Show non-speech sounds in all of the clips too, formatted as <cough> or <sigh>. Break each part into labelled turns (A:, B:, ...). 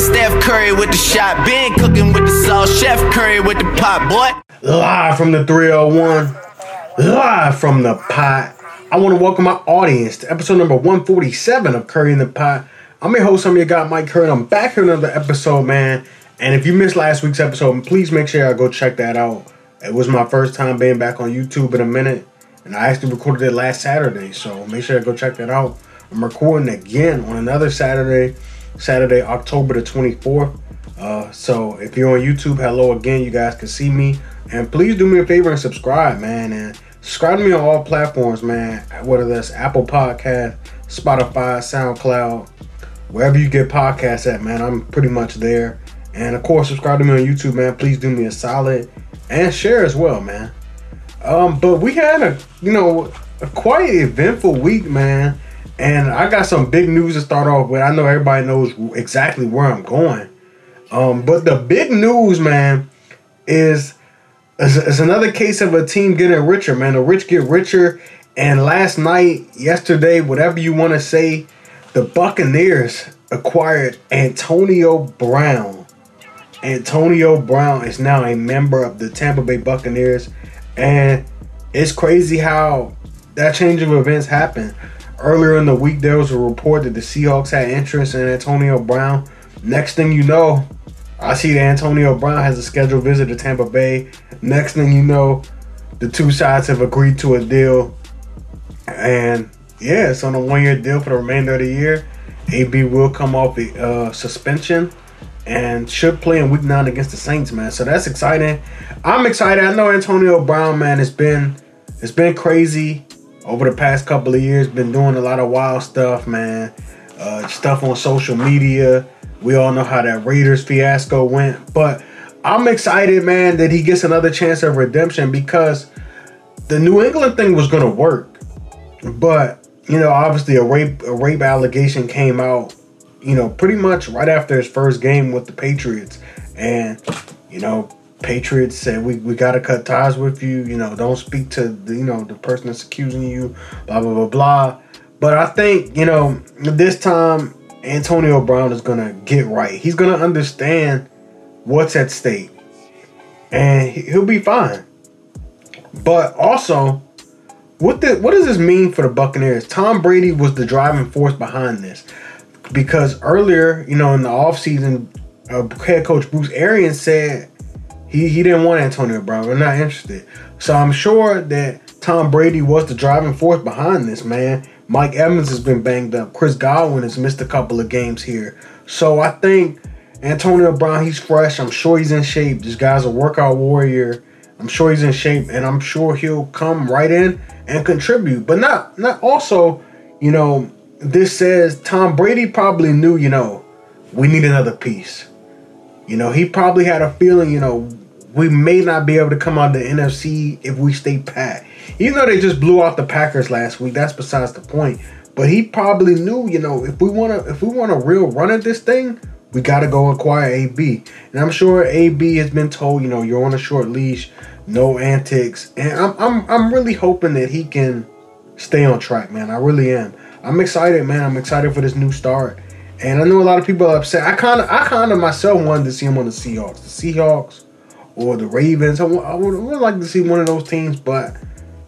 A: Steph Curry with the shot. Been cooking with the sauce. Chef Curry with the pot, boy.
B: Live from the 301. Live from the pot. I want to welcome my audience to episode number 147 of Curry in the Pot. I'm your host, I'm your guy, Mike Curry, I'm back for another episode, man. And if you missed last week's episode, please make sure I go check that out. It was my first time being back on YouTube in a minute, and I actually recorded it last Saturday, so make sure I go check that out. I'm recording again on another Saturday, Saturday, October the 24th. Uh, so if you're on YouTube, hello again. You guys can see me, and please do me a favor and subscribe, man. And subscribe to me on all platforms, man. Whether that's Apple Podcast, Spotify, SoundCloud, wherever you get podcasts at, man. I'm pretty much there. And of course, subscribe to me on YouTube, man. Please do me a solid and share as well, man. Um, but we had a you know a quite eventful week, man. And I got some big news to start off with. I know everybody knows exactly where I'm going. Um, but the big news, man, is, is is another case of a team getting richer, man. The rich get richer. And last night, yesterday, whatever you want to say, the Buccaneers acquired Antonio Brown. Antonio Brown is now a member of the Tampa Bay Buccaneers. And it's crazy how that change of events happened. Earlier in the week, there was a report that the Seahawks had interest in Antonio Brown. Next thing you know, I see that Antonio Brown has a scheduled visit to Tampa Bay. Next thing you know, the two sides have agreed to a deal. And yeah, it's on a one year deal for the remainder of the year. AB will come off the uh, suspension and should play in week nine against the Saints, man. So that's exciting. I'm excited. I know Antonio Brown, man, it's been it's been crazy over the past couple of years. Been doing a lot of wild stuff, man. Uh, stuff on social media. We all know how that Raiders fiasco went, but I'm excited, man, that he gets another chance of redemption because the New England thing was gonna work, but you know, obviously a rape a rape allegation came out, you know, pretty much right after his first game with the Patriots, and you know, Patriots said we, we gotta cut ties with you. You know, don't speak to the you know the person that's accusing you. Blah blah blah blah. But I think you know this time Antonio Brown is gonna get right. He's gonna understand what's at stake, and he'll be fine. But also, what the, what does this mean for the Buccaneers? Tom Brady was the driving force behind this because earlier, you know, in the offseason, uh, head coach Bruce Arians said he, he didn't want Antonio Brown. We're not interested. So I'm sure that Tom Brady was the driving force behind this, man. Mike Evans has been banged up. Chris Godwin has missed a couple of games here. So I think Antonio Brown, he's fresh. I'm sure he's in shape. This guy's a workout warrior. I'm sure he's in shape, and I'm sure he'll come right in and contribute. But not not also, you know, this says Tom Brady probably knew, you know, we need another piece. You know, he probably had a feeling, you know, we may not be able to come out of the NFC if we stay pat. Even though they just blew out the Packers last week, that's besides the point. But he probably knew, you know, if we want to, if we want a real run at this thing, we got to go acquire AB. And I'm sure AB has been told, you know, you're on a short leash, no antics, and I'm I'm I'm really hoping that he can stay on track, man. I really am. I'm excited, man. I'm excited for this new start. And I know a lot of people are upset. I kind of I kind of myself wanted to see him on the Seahawks. The Seahawks or the Ravens. I would, I would, would like to see one of those teams, but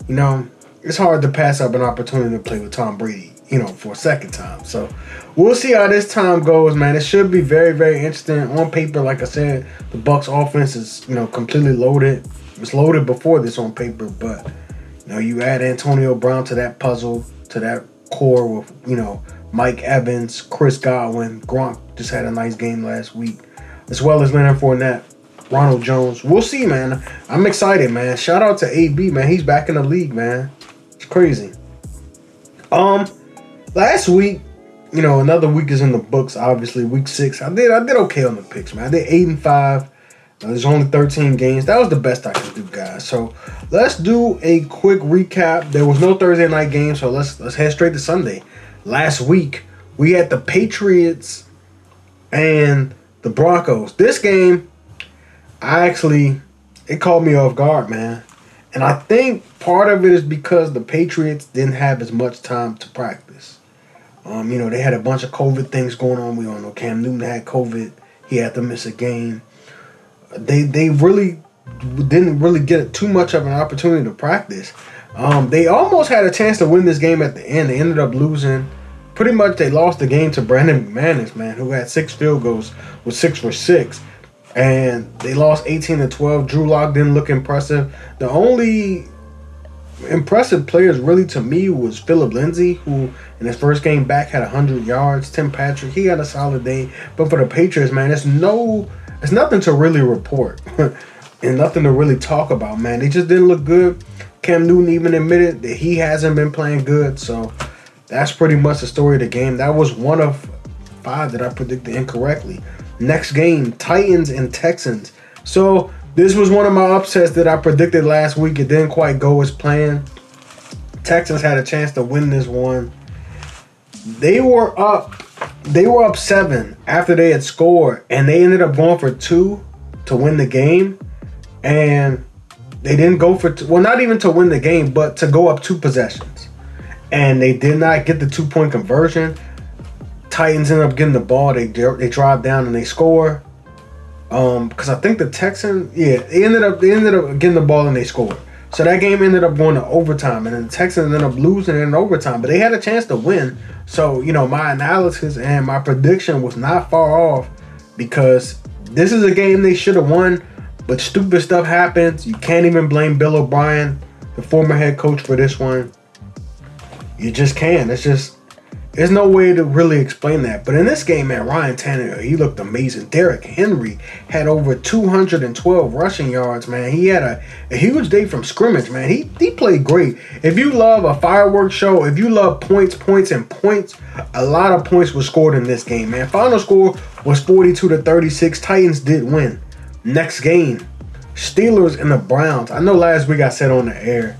B: you know, it's hard to pass up an opportunity to play with Tom Brady, you know, for a second time. So we'll see how this time goes, man. It should be very, very interesting. On paper, like I said, the Bucks offense is, you know, completely loaded. It was loaded before this on paper, but you know, you add Antonio Brown to that puzzle, to that core with, you know, Mike Evans, Chris Godwin, Gronk just had a nice game last week, as well as Leonard Fournette. Ronald Jones. We'll see, man. I'm excited, man. Shout out to AB, man. He's back in the league, man. It's crazy. Um, last week, you know, another week is in the books. Obviously, week six. I did, I did okay on the picks, man. I did eight and five. There's only 13 games. That was the best I could do, guys. So let's do a quick recap. There was no Thursday night game, so let's let's head straight to Sunday. Last week we had the Patriots and the Broncos. This game I actually it caught me off guard, man. And I think part of it is because the Patriots didn't have as much time to practice. Um, you know, they had a bunch of COVID things going on. We all know Cam Newton had COVID. he had to miss a game. They they really didn't really get too much of an opportunity to practice. Um, they almost had a chance to win this game at the end. They ended up losing. Pretty much, they lost the game to Brandon McManus, man, who had six field goals, was six for six, and they lost eighteen to twelve. Drew Lock didn't look impressive. The only impressive players really to me was Phillip Lindsay, who in his first game back had 100 yards. Tim Patrick, he had a solid day. But for the Patriots, man, it's no, it's nothing to really report <laughs> and nothing to really talk about, man. They just didn't look good. Cam Newton even admitted that he hasn't been playing good. So that's pretty much the story of the game. That was one of five that I predicted incorrectly. Next game, Titans and Texans. So this was one of my upsets that I predicted last week. It didn't quite go as planned. Texans had a chance to win this one. They were up. They were up seven after they had scored, and they ended up going for two to win the game. And they didn't go for two, well, not even to win the game, but to go up two possessions. And they did not get the two point conversion. Titans end up getting the ball. They they drive down and they score. Um, because I think the Texans, yeah, they ended up they ended up getting the ball and they scored. So that game ended up going to overtime, and then the Texans ended up losing in overtime. But they had a chance to win. So you know, my analysis and my prediction was not far off because this is a game they should have won. But stupid stuff happens. You can't even blame Bill O'Brien, the former head coach, for this one. You just can't. It's just there's no way to really explain that. But in this game, man, Ryan Tannehill, he looked amazing. Derrick Henry had over 212 rushing yards, man. He had a, a huge day from scrimmage, man. He he played great. If you love a fireworks show, if you love points, points, and points, a lot of points were scored in this game, man. Final score was 42 to 36. Titans did win. Next game, Steelers and the Browns. I know last week I said on the air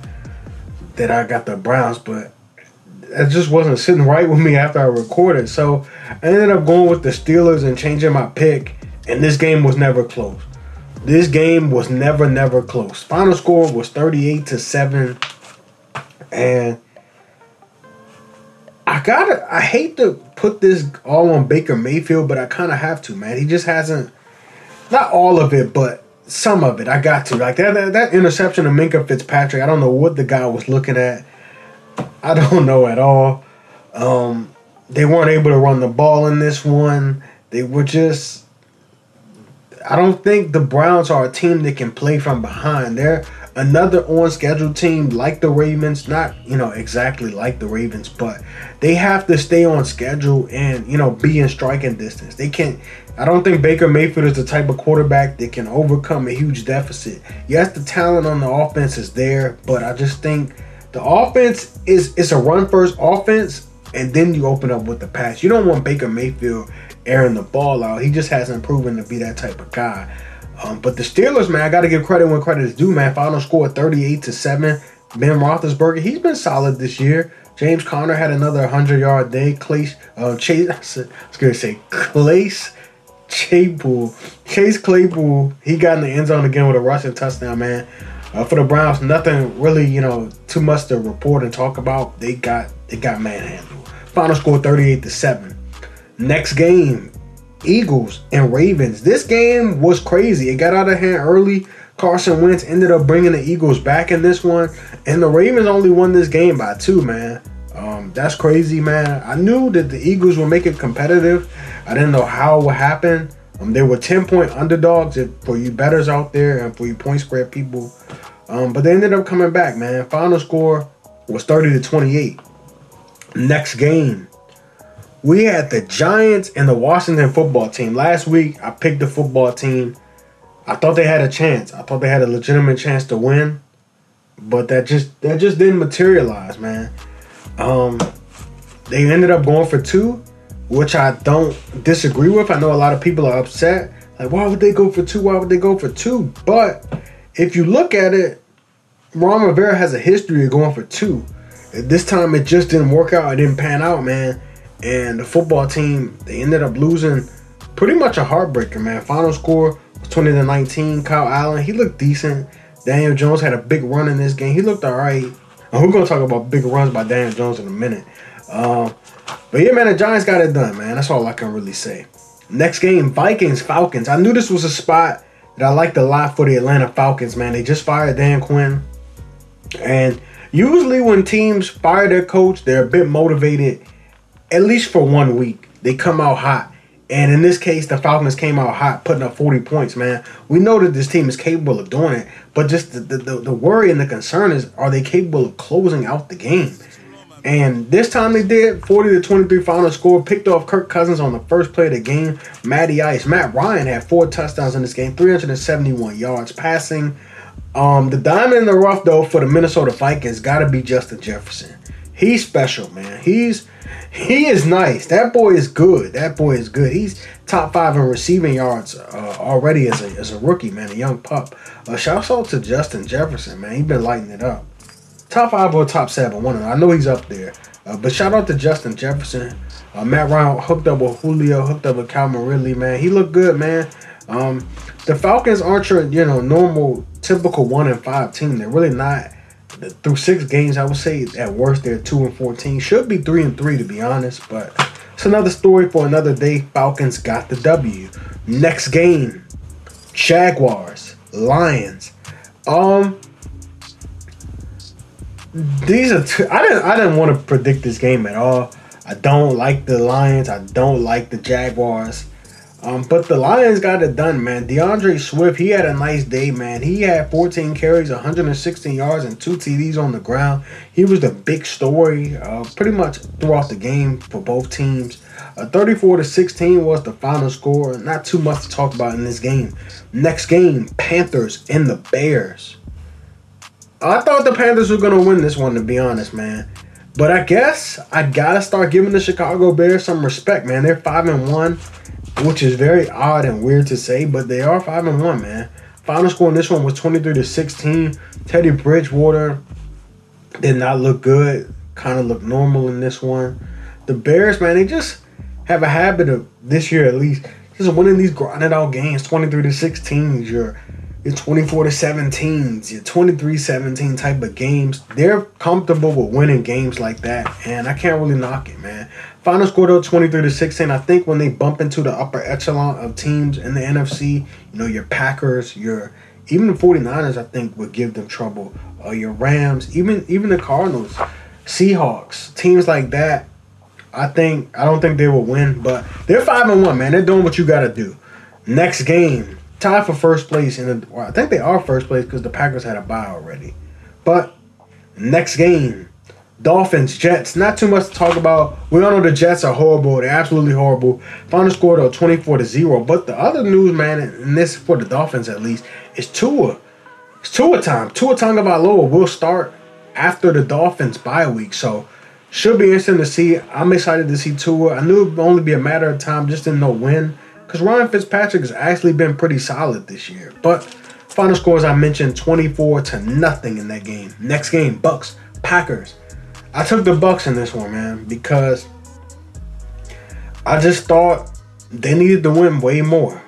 B: that I got the Browns, but it just wasn't sitting right with me after I recorded. So I ended up going with the Steelers and changing my pick, and this game was never close. This game was never, never close. Final score was 38 to 7. And I gotta I hate to put this all on Baker Mayfield, but I kinda have to, man. He just hasn't not all of it, but some of it. I got to. Like that that, that interception of Minkah Fitzpatrick, I don't know what the guy was looking at I don't know at all. Um, they weren't able to run the ball in this one. They were just. I don't think the Browns are a team that can play from behind. They're another on schedule team like the Ravens, not you know exactly like the Ravens, but they have to stay on schedule and you know be in striking distance. They can't. I don't think Baker Mayfield is the type of quarterback that can overcome a huge deficit. Yes, the talent on the offense is there, but I just think the offense is it's a run first offense, and then you open up with the pass. You don't want Baker Mayfield airing the ball out. He just hasn't proven to be that type of guy. Um, but the Steelers, man, I got to give credit when credit is due, man. Final score 38 to 7. Ben Roethlisberger, he's been solid this year. James Conner had another 100 yard day. Clay, uh, Chase, <laughs> I was going to say Clace Claypool. Chase Claypool, he got in the end zone again with a rushing touchdown, man. Uh, for the Browns, nothing really, you know, too much to report and talk about. They got they got manhandled. Final score 38 to 7. Next game, Eagles and Ravens. This game was crazy. It got out of hand early. Carson Wentz ended up bringing the Eagles back in this one, and the Ravens only won this game by two. Man, um, that's crazy, man. I knew that the Eagles would make it competitive. I didn't know how it would happen. Um, they were 10 point underdogs for you betters out there and for you point spread people. Um, but they ended up coming back, man. Final score was 30 to 28. Next game, we had the Giants and the Washington football team. Last week, I picked the football team. I thought they had a chance. I thought they had a legitimate chance to win, but that just that just didn't materialize, man. Um, they ended up going for two, which I don't disagree with. I know a lot of people are upset. Like, why would they go for two? Why would they go for two? But if you look at it, Ron Rivera has a history of going for two. This time it just didn't work out. It didn't pan out, man. And the football team, they ended up losing pretty much a heartbreaker, man. Final score was 20 to 19. Kyle Allen, he looked decent. Daniel Jones had a big run in this game. He looked all right. And we're going to talk about big runs by Daniel Jones in a minute. Um, but yeah, man, the Giants got it done, man. That's all I can really say. Next game, Vikings, Falcons. I knew this was a spot that I liked a lot for the Atlanta Falcons, man. They just fired Dan Quinn. And usually when teams fire their coach, they're a bit motivated, at least for one week. They come out hot. And in this case, the Falcons came out hot, putting up 40 points, man. We know that this team is capable of doing it, but just the, the, the worry and the concern is are they capable of closing out the game? And this time they did 40 to 23 final score, picked off Kirk Cousins on the first play of the game. Matty Ice, Matt Ryan had four touchdowns in this game, 371 yards passing. Um, the diamond in the rough though for the Minnesota Vikings got to be Justin Jefferson. He's special, man. He's he is nice. That boy is good. That boy is good. He's top five in receiving yards uh, already as a as a rookie, man, a young pup. Uh, shout out to Justin Jefferson, man. He's been lighting it up. Top five or top seven, one of them. I know he's up there. Uh, but shout out to Justin Jefferson. Uh, Matt Ryan hooked up with Julio, hooked up with Calvin Ridley, man. He looked good, man. Um, the Falcons aren't your, you know, normal, typical one and five team. They're really not through six games, I would say at worst they're two and fourteen. Should be three and three to be honest, but it's another story for another day. Falcons got the W. Next game, Jaguars, Lions. Um, these are two. I didn't. I didn't want to predict this game at all. I don't like the Lions. I don't like the Jaguars. Um, but the Lions got it done, man. D'Andre Swift, he had a nice day, man. He had 14 carries, 116 yards, and two TDs on the ground. He was the big story, uh, pretty much throughout the game for both teams. Uh, 34 to 16 was the final score. Not too much to talk about in this game. Next game, Panthers and the Bears. I thought the Panthers were gonna win this one, to be honest, man. But I guess I gotta start giving the Chicago Bears some respect, man. They're five and one which is very odd and weird to say, but they are five and one, man. Final score in this one was twenty three to sixteen. Teddy Bridgewater did not look good. Kind of looked normal in this one. The Bears, man, they just have a habit of this year at least just winning these grinded out games, twenty three to sixteen. You're your 24 to 17s, your 23 17 type of games. They're comfortable with winning games like that, and I can't really knock it, man. Final score though 23 to 16. I think when they bump into the upper echelon of teams in the NFC, you know, your Packers, your even the 49ers, I think would give them trouble. Uh, your Rams, even even the Cardinals, Seahawks, teams like that. I think I don't think they will win, but they're five and one, man. They're doing what you got to do. Next game, tied for first place in the. Well, I think they are first place because the Packers had a bye already. But next game, Dolphins Jets. Not too much to talk about. We all know the Jets are horrible. They're absolutely horrible. Final score though twenty four to zero. But the other news, man, and this for the Dolphins at least, is Tua. It's Tua time. Tua Tagovailoa will start after the Dolphins bye week. So should be interesting to see. I'm excited to see Tua. I knew it would only be a matter of time, just didn't know when. Because Ryan Fitzpatrick has actually been pretty solid this year. But final scores I mentioned 24 to nothing in that game. Next game, Bucks, Packers. I took the Bucks in this one, man, because I just thought they needed to win way more.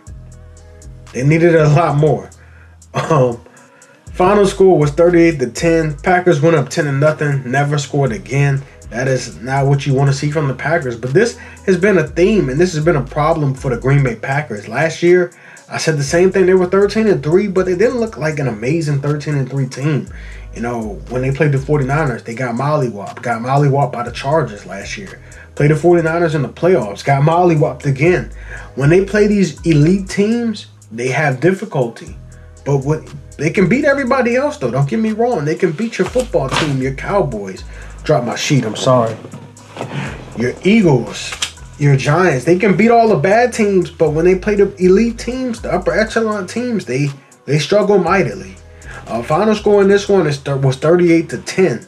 B: They needed a lot more. Um, final score was 38 to 10. Packers went up 10 to nothing, never scored again. That is not what you want to see from the Packers. But this has been a theme, and this has been a problem for the Green Bay Packers. Last year, I said the same thing. They were 13 and 3, but they didn't look like an amazing 13 and 3 team. You know, when they played the 49ers, they got mollywopped. Got mollywopped by the Chargers last year. Played the 49ers in the playoffs. Got mollywopped again. When they play these elite teams, they have difficulty. But what they can beat everybody else though. Don't get me wrong. They can beat your football team, your Cowboys. Drop my sheet, I'm sorry. Your Eagles, your Giants, they can beat all the bad teams, but when they play the elite teams, the upper echelon teams, they they struggle mightily. Uh, final score in this one is th- was 38 to 10.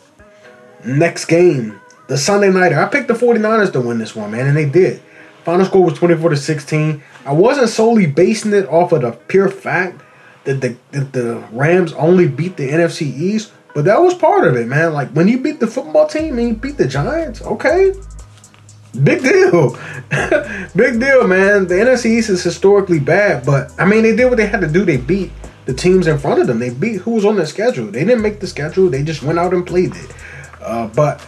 B: Next game, the Sunday nighter. I picked the 49ers to win this one, man, and they did. Final score was 24 to 16. I wasn't solely basing it off of the pure fact that the, that the Rams only beat the NFC East, but that was part of it, man. Like when you beat the football team and you beat the Giants, okay. Big deal. <laughs> Big deal, man. The NFC East is historically bad, but I mean, they did what they had to do. They beat the teams in front of them. They beat who was on their schedule. They didn't make the schedule. They just went out and played it. Uh, but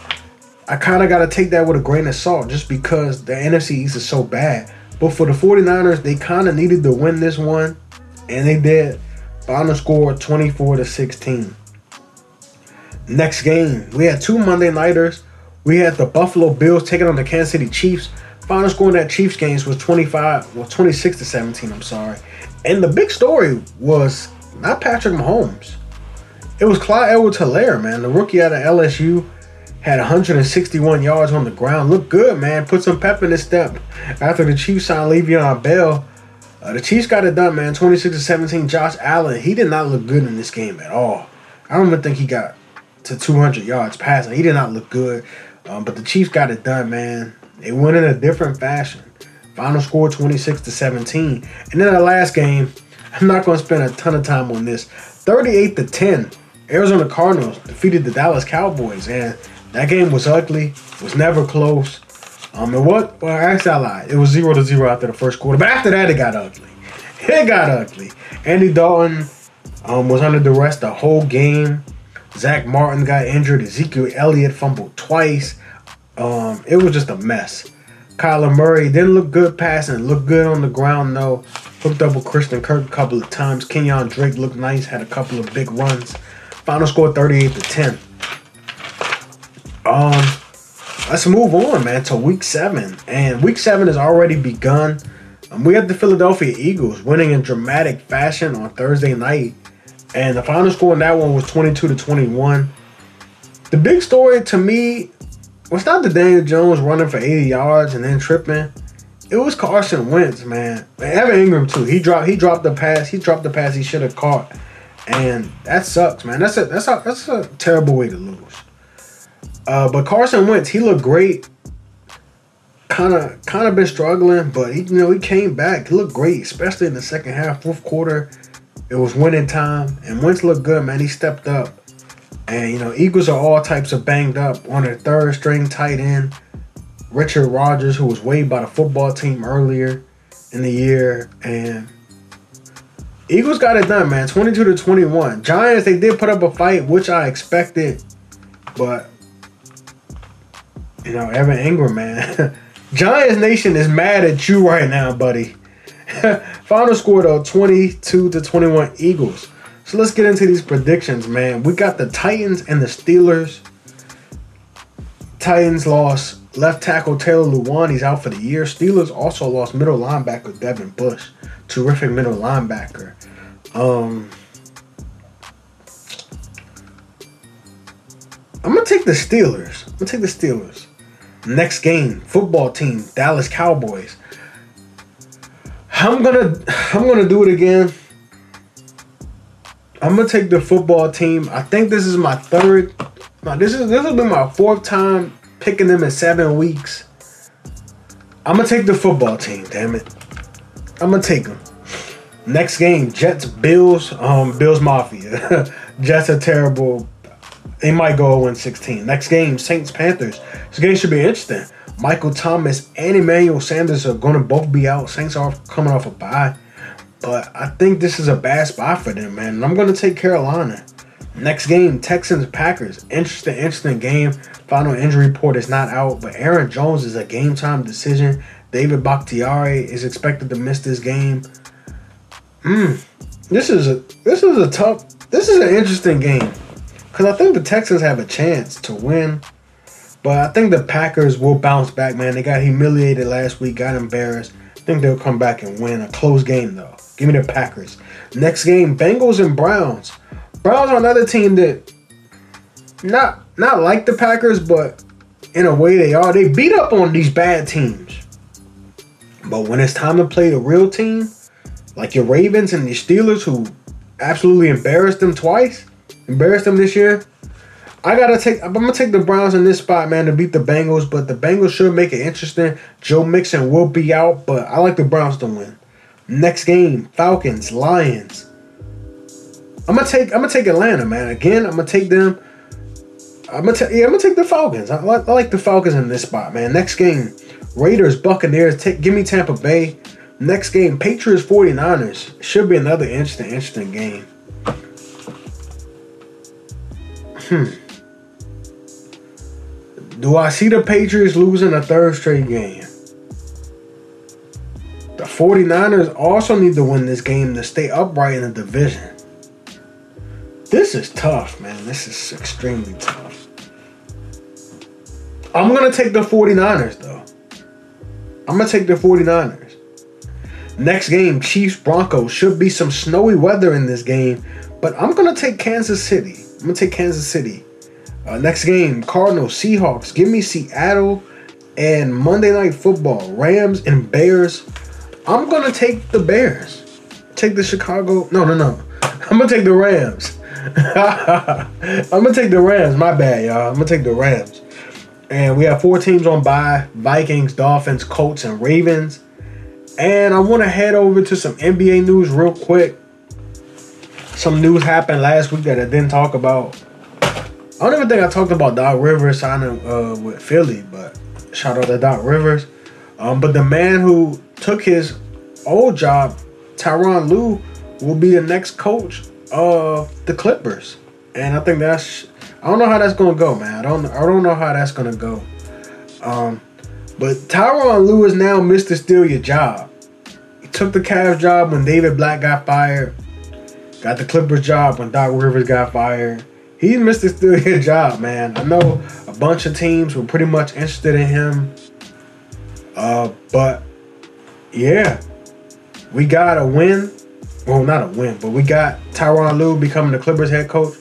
B: I kind of got to take that with a grain of salt just because the NFC East is so bad. But for the 49ers, they kind of needed to win this one, and they did. Final score 24 to 16. Next game, we had two Monday nighters. We had the Buffalo Bills taking on the Kansas City Chiefs. Final score in that Chiefs games was 25, well 26 to 17, I'm sorry. And the big story was not Patrick Mahomes. It was Clyde Edwards Helaire, man. The rookie out of LSU had 161 yards on the ground. Looked good, man. Put some pep in his step. After the Chiefs signed Le'Veon Bell, uh, the Chiefs got it done, man. 26 to 17. Josh Allen, he did not look good in this game at all. I don't even think he got to 200 yards passing. He did not look good. Um, but the Chiefs got it done, man. They went in a different fashion. Final score 26 to 17. And then the last game, I'm not going to spend a ton of time on this. 38 to 10. Arizona Cardinals defeated the Dallas Cowboys, and that game was ugly. Was never close. Um, and what? Well, actually, I lied. It was zero to zero after the first quarter, but after that, it got ugly. It got ugly. Andy Dalton um, was under duress the whole game. Zack Martin got injured. Ezekiel Elliott fumbled twice. Um, it was just a mess. Kyler Murray didn't look good passing, looked good on the ground though. Hooked up with Christian Kirk a couple of times. Kenyan Drake looked nice, had a couple of big runs. Final score 38 to 10. Um, let's move on, man, to week seven. And week seven has already begun. Um, we have the Philadelphia Eagles winning in dramatic fashion on Thursday night. And the final score in that one was 22 to 21. The big story to me was not the Daniel Jones running for 80 yards and then tripping. It was Carson Wentz, man. And Evan Engram too. He dropped he dropped the pass. He dropped the pass he should have caught. And that sucks, man. That's a that's a that's a terrible way to lose. Uh, but Carson Wentz, he looked great. Kind of kind of been struggling, but he you know he came back. He looked great, especially in the second half, fourth quarter. It was winning time, and Wentz looked good, man. He stepped up. And you know, Eagles are all types of banged up on their third string tight end, Richard Rodgers, who was waived by the football team earlier in the year, and Eagles got it done, man. 22 to 21. Giants, they did put up a fight, which I expected, but you know, Evan Engram, man. <laughs> Giants Nation is mad at you right now, buddy. <laughs> Final score though, 22 to 21 Eagles. So let's get into these predictions, man. We got the Titans and the Steelers. Titans lost left tackle Taylor Lewan. He's out for the year. Steelers also lost middle linebacker Devin Bush. Terrific middle linebacker. Um, I'm gonna take the Steelers. I'm gonna take the Steelers. Next game, football team, Dallas Cowboys. I'm gonna <sighs> I'm gonna do it again. I'm gonna take the football team. I think this is my third. No, this is this will be my fourth time picking them in seven weeks. I'm gonna take the football team. Damn it, I'm gonna take them. Next game, Jets Bills. Um, Bills Mafia. <laughs> Jets are terrible. They might go 0 16. Next game, Saints Panthers. This game should be interesting. Michael Thomas and Emmanuel Sanders are to both be out. Saints are coming off a bye. But I think this is a bad spot for them, man. And I'm going to take Carolina. Next game, Texans Packers. Interesting, interesting game. Final injury report is not out, but Aaron Jones is a game time decision. David Bakhtiari is expected to miss this game. Hmm. This is a this is a tough. This is an interesting game because I think the Texans have a chance to win, but I think the Packers will bounce back. Man, they got humiliated last week, got embarrassed. I think they'll come back and win a close game though. Give me the Packers. Next game, Bengals and Browns. Browns are another team that not not like the Packers, but in a way they are. They beat up on these bad teams. But when it's time to play the real team, like your Ravens and the Steelers, who absolutely embarrassed them twice, embarrassed them this year. I gotta take. I'm gonna take the Browns in this spot, man, to beat the Bengals. But the Bengals should make it interesting. Joe Mixon will be out, but I like the Browns to win. Next game, Falcons, Lions. I'm gonna take I'm gonna take Atlanta, man. Again, I'm gonna take them. I'm gonna yeah, I'm gonna take the Falcons. I like, I like the Falcons in this spot, man. Next game, Raiders, Buccaneers. Take give me Tampa Bay. Next game, Patriots, 49ers. Should be another interesting, interesting game. Hmm. Do I see the Patriots losing a third straight game? 49ers also need to win this game to stay upright in the division. This is tough, man. This is extremely tough. I'm going to take the 49ers, though. I'm going to take the 49ers. Next game, Chiefs Broncos. Should be some snowy weather in this game, but I'm going to take Kansas City. I'm going to take Kansas City. Uh, next game, Cardinals Seahawks. Give me Seattle and Monday Night Football, Rams and Bears. I'm to take the Bears. Take the Chicago. No, no, no. I'm to take the Rams. <laughs> I'm gonna take the Rams. My bad, y'all. I'm gonna take the Rams. And we have four teams on bye: Vikings, Dolphins, Colts, and Ravens. And I want to head over to some NBA news real quick. Some news happened last week that I didn't talk about. I don't even think I talked about Doc Rivers signing uh, with Philly, but shout out to Doc Rivers. Um, but the man who took his old job, Tyronn Lue, will be the next coach of the Clippers, and I think that's I don't know how that's gonna go, man. I don't I don't know how that's gonna go. Um, but Tyronn Lue is now Mr. Steal Your Job. He took the Cavs job when David Blatt got fired. Got the Clippers job when Doc Rivers got fired. He's Mr. Steal Your Job, man. I know a bunch of teams were pretty much interested in him. Uh, but yeah, we got a win well, not a win, but we got Tyronn Lue becoming the Clippers head coach.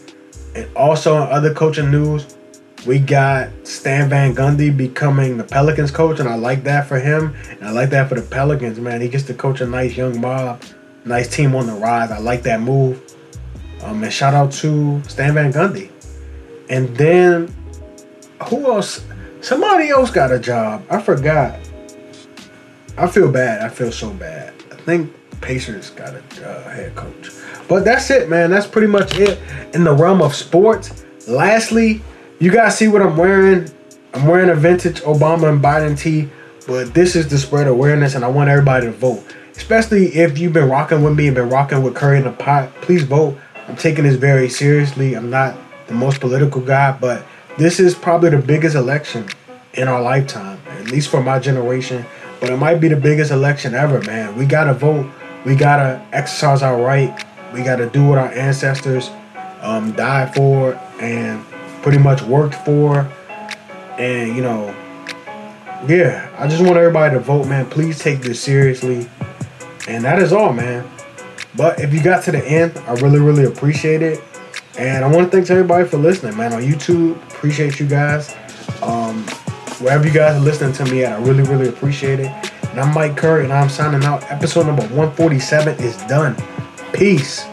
B: And also in other coaching news, we got Stan Van Gundy becoming the Pelicans coach, and I like that for him. And I like that for the Pelicans, man. He gets to coach a nice young mob, nice team on the rise. I like that move. Um, and shout out to Stan Van Gundy. And then who else? Somebody else got a job. I forgot. I feel bad. I feel so bad. I think Pacers got a uh, head coach. But that's it, man. That's pretty much it in the realm of sports. Lastly, you guys see what I'm wearing. I'm wearing a vintage Obama and Biden tee, but this is to spread awareness, and I want everybody to vote. Especially if you've been rocking with me and been rocking with Curry in the Pot, please vote. I'm taking this very seriously. I'm not the most political guy, but this is probably the biggest election in our lifetime, at least for my generation. But it might be the biggest election ever, man. We gotta vote we gotta exercise our right. We gotta do what our ancestors um, died for and pretty much worked for. And you know, yeah, I just want everybody to vote, man. Please take this seriously. And that is all, man. But if you got to the end, I really, really appreciate it. And I want to thank everybody for listening, man. On YouTube, appreciate you guys. Wherever you guys are listening to me at, I really, really appreciate it. And I'm Mike Curry, and I'm signing out. Episode number 147 is done. Peace.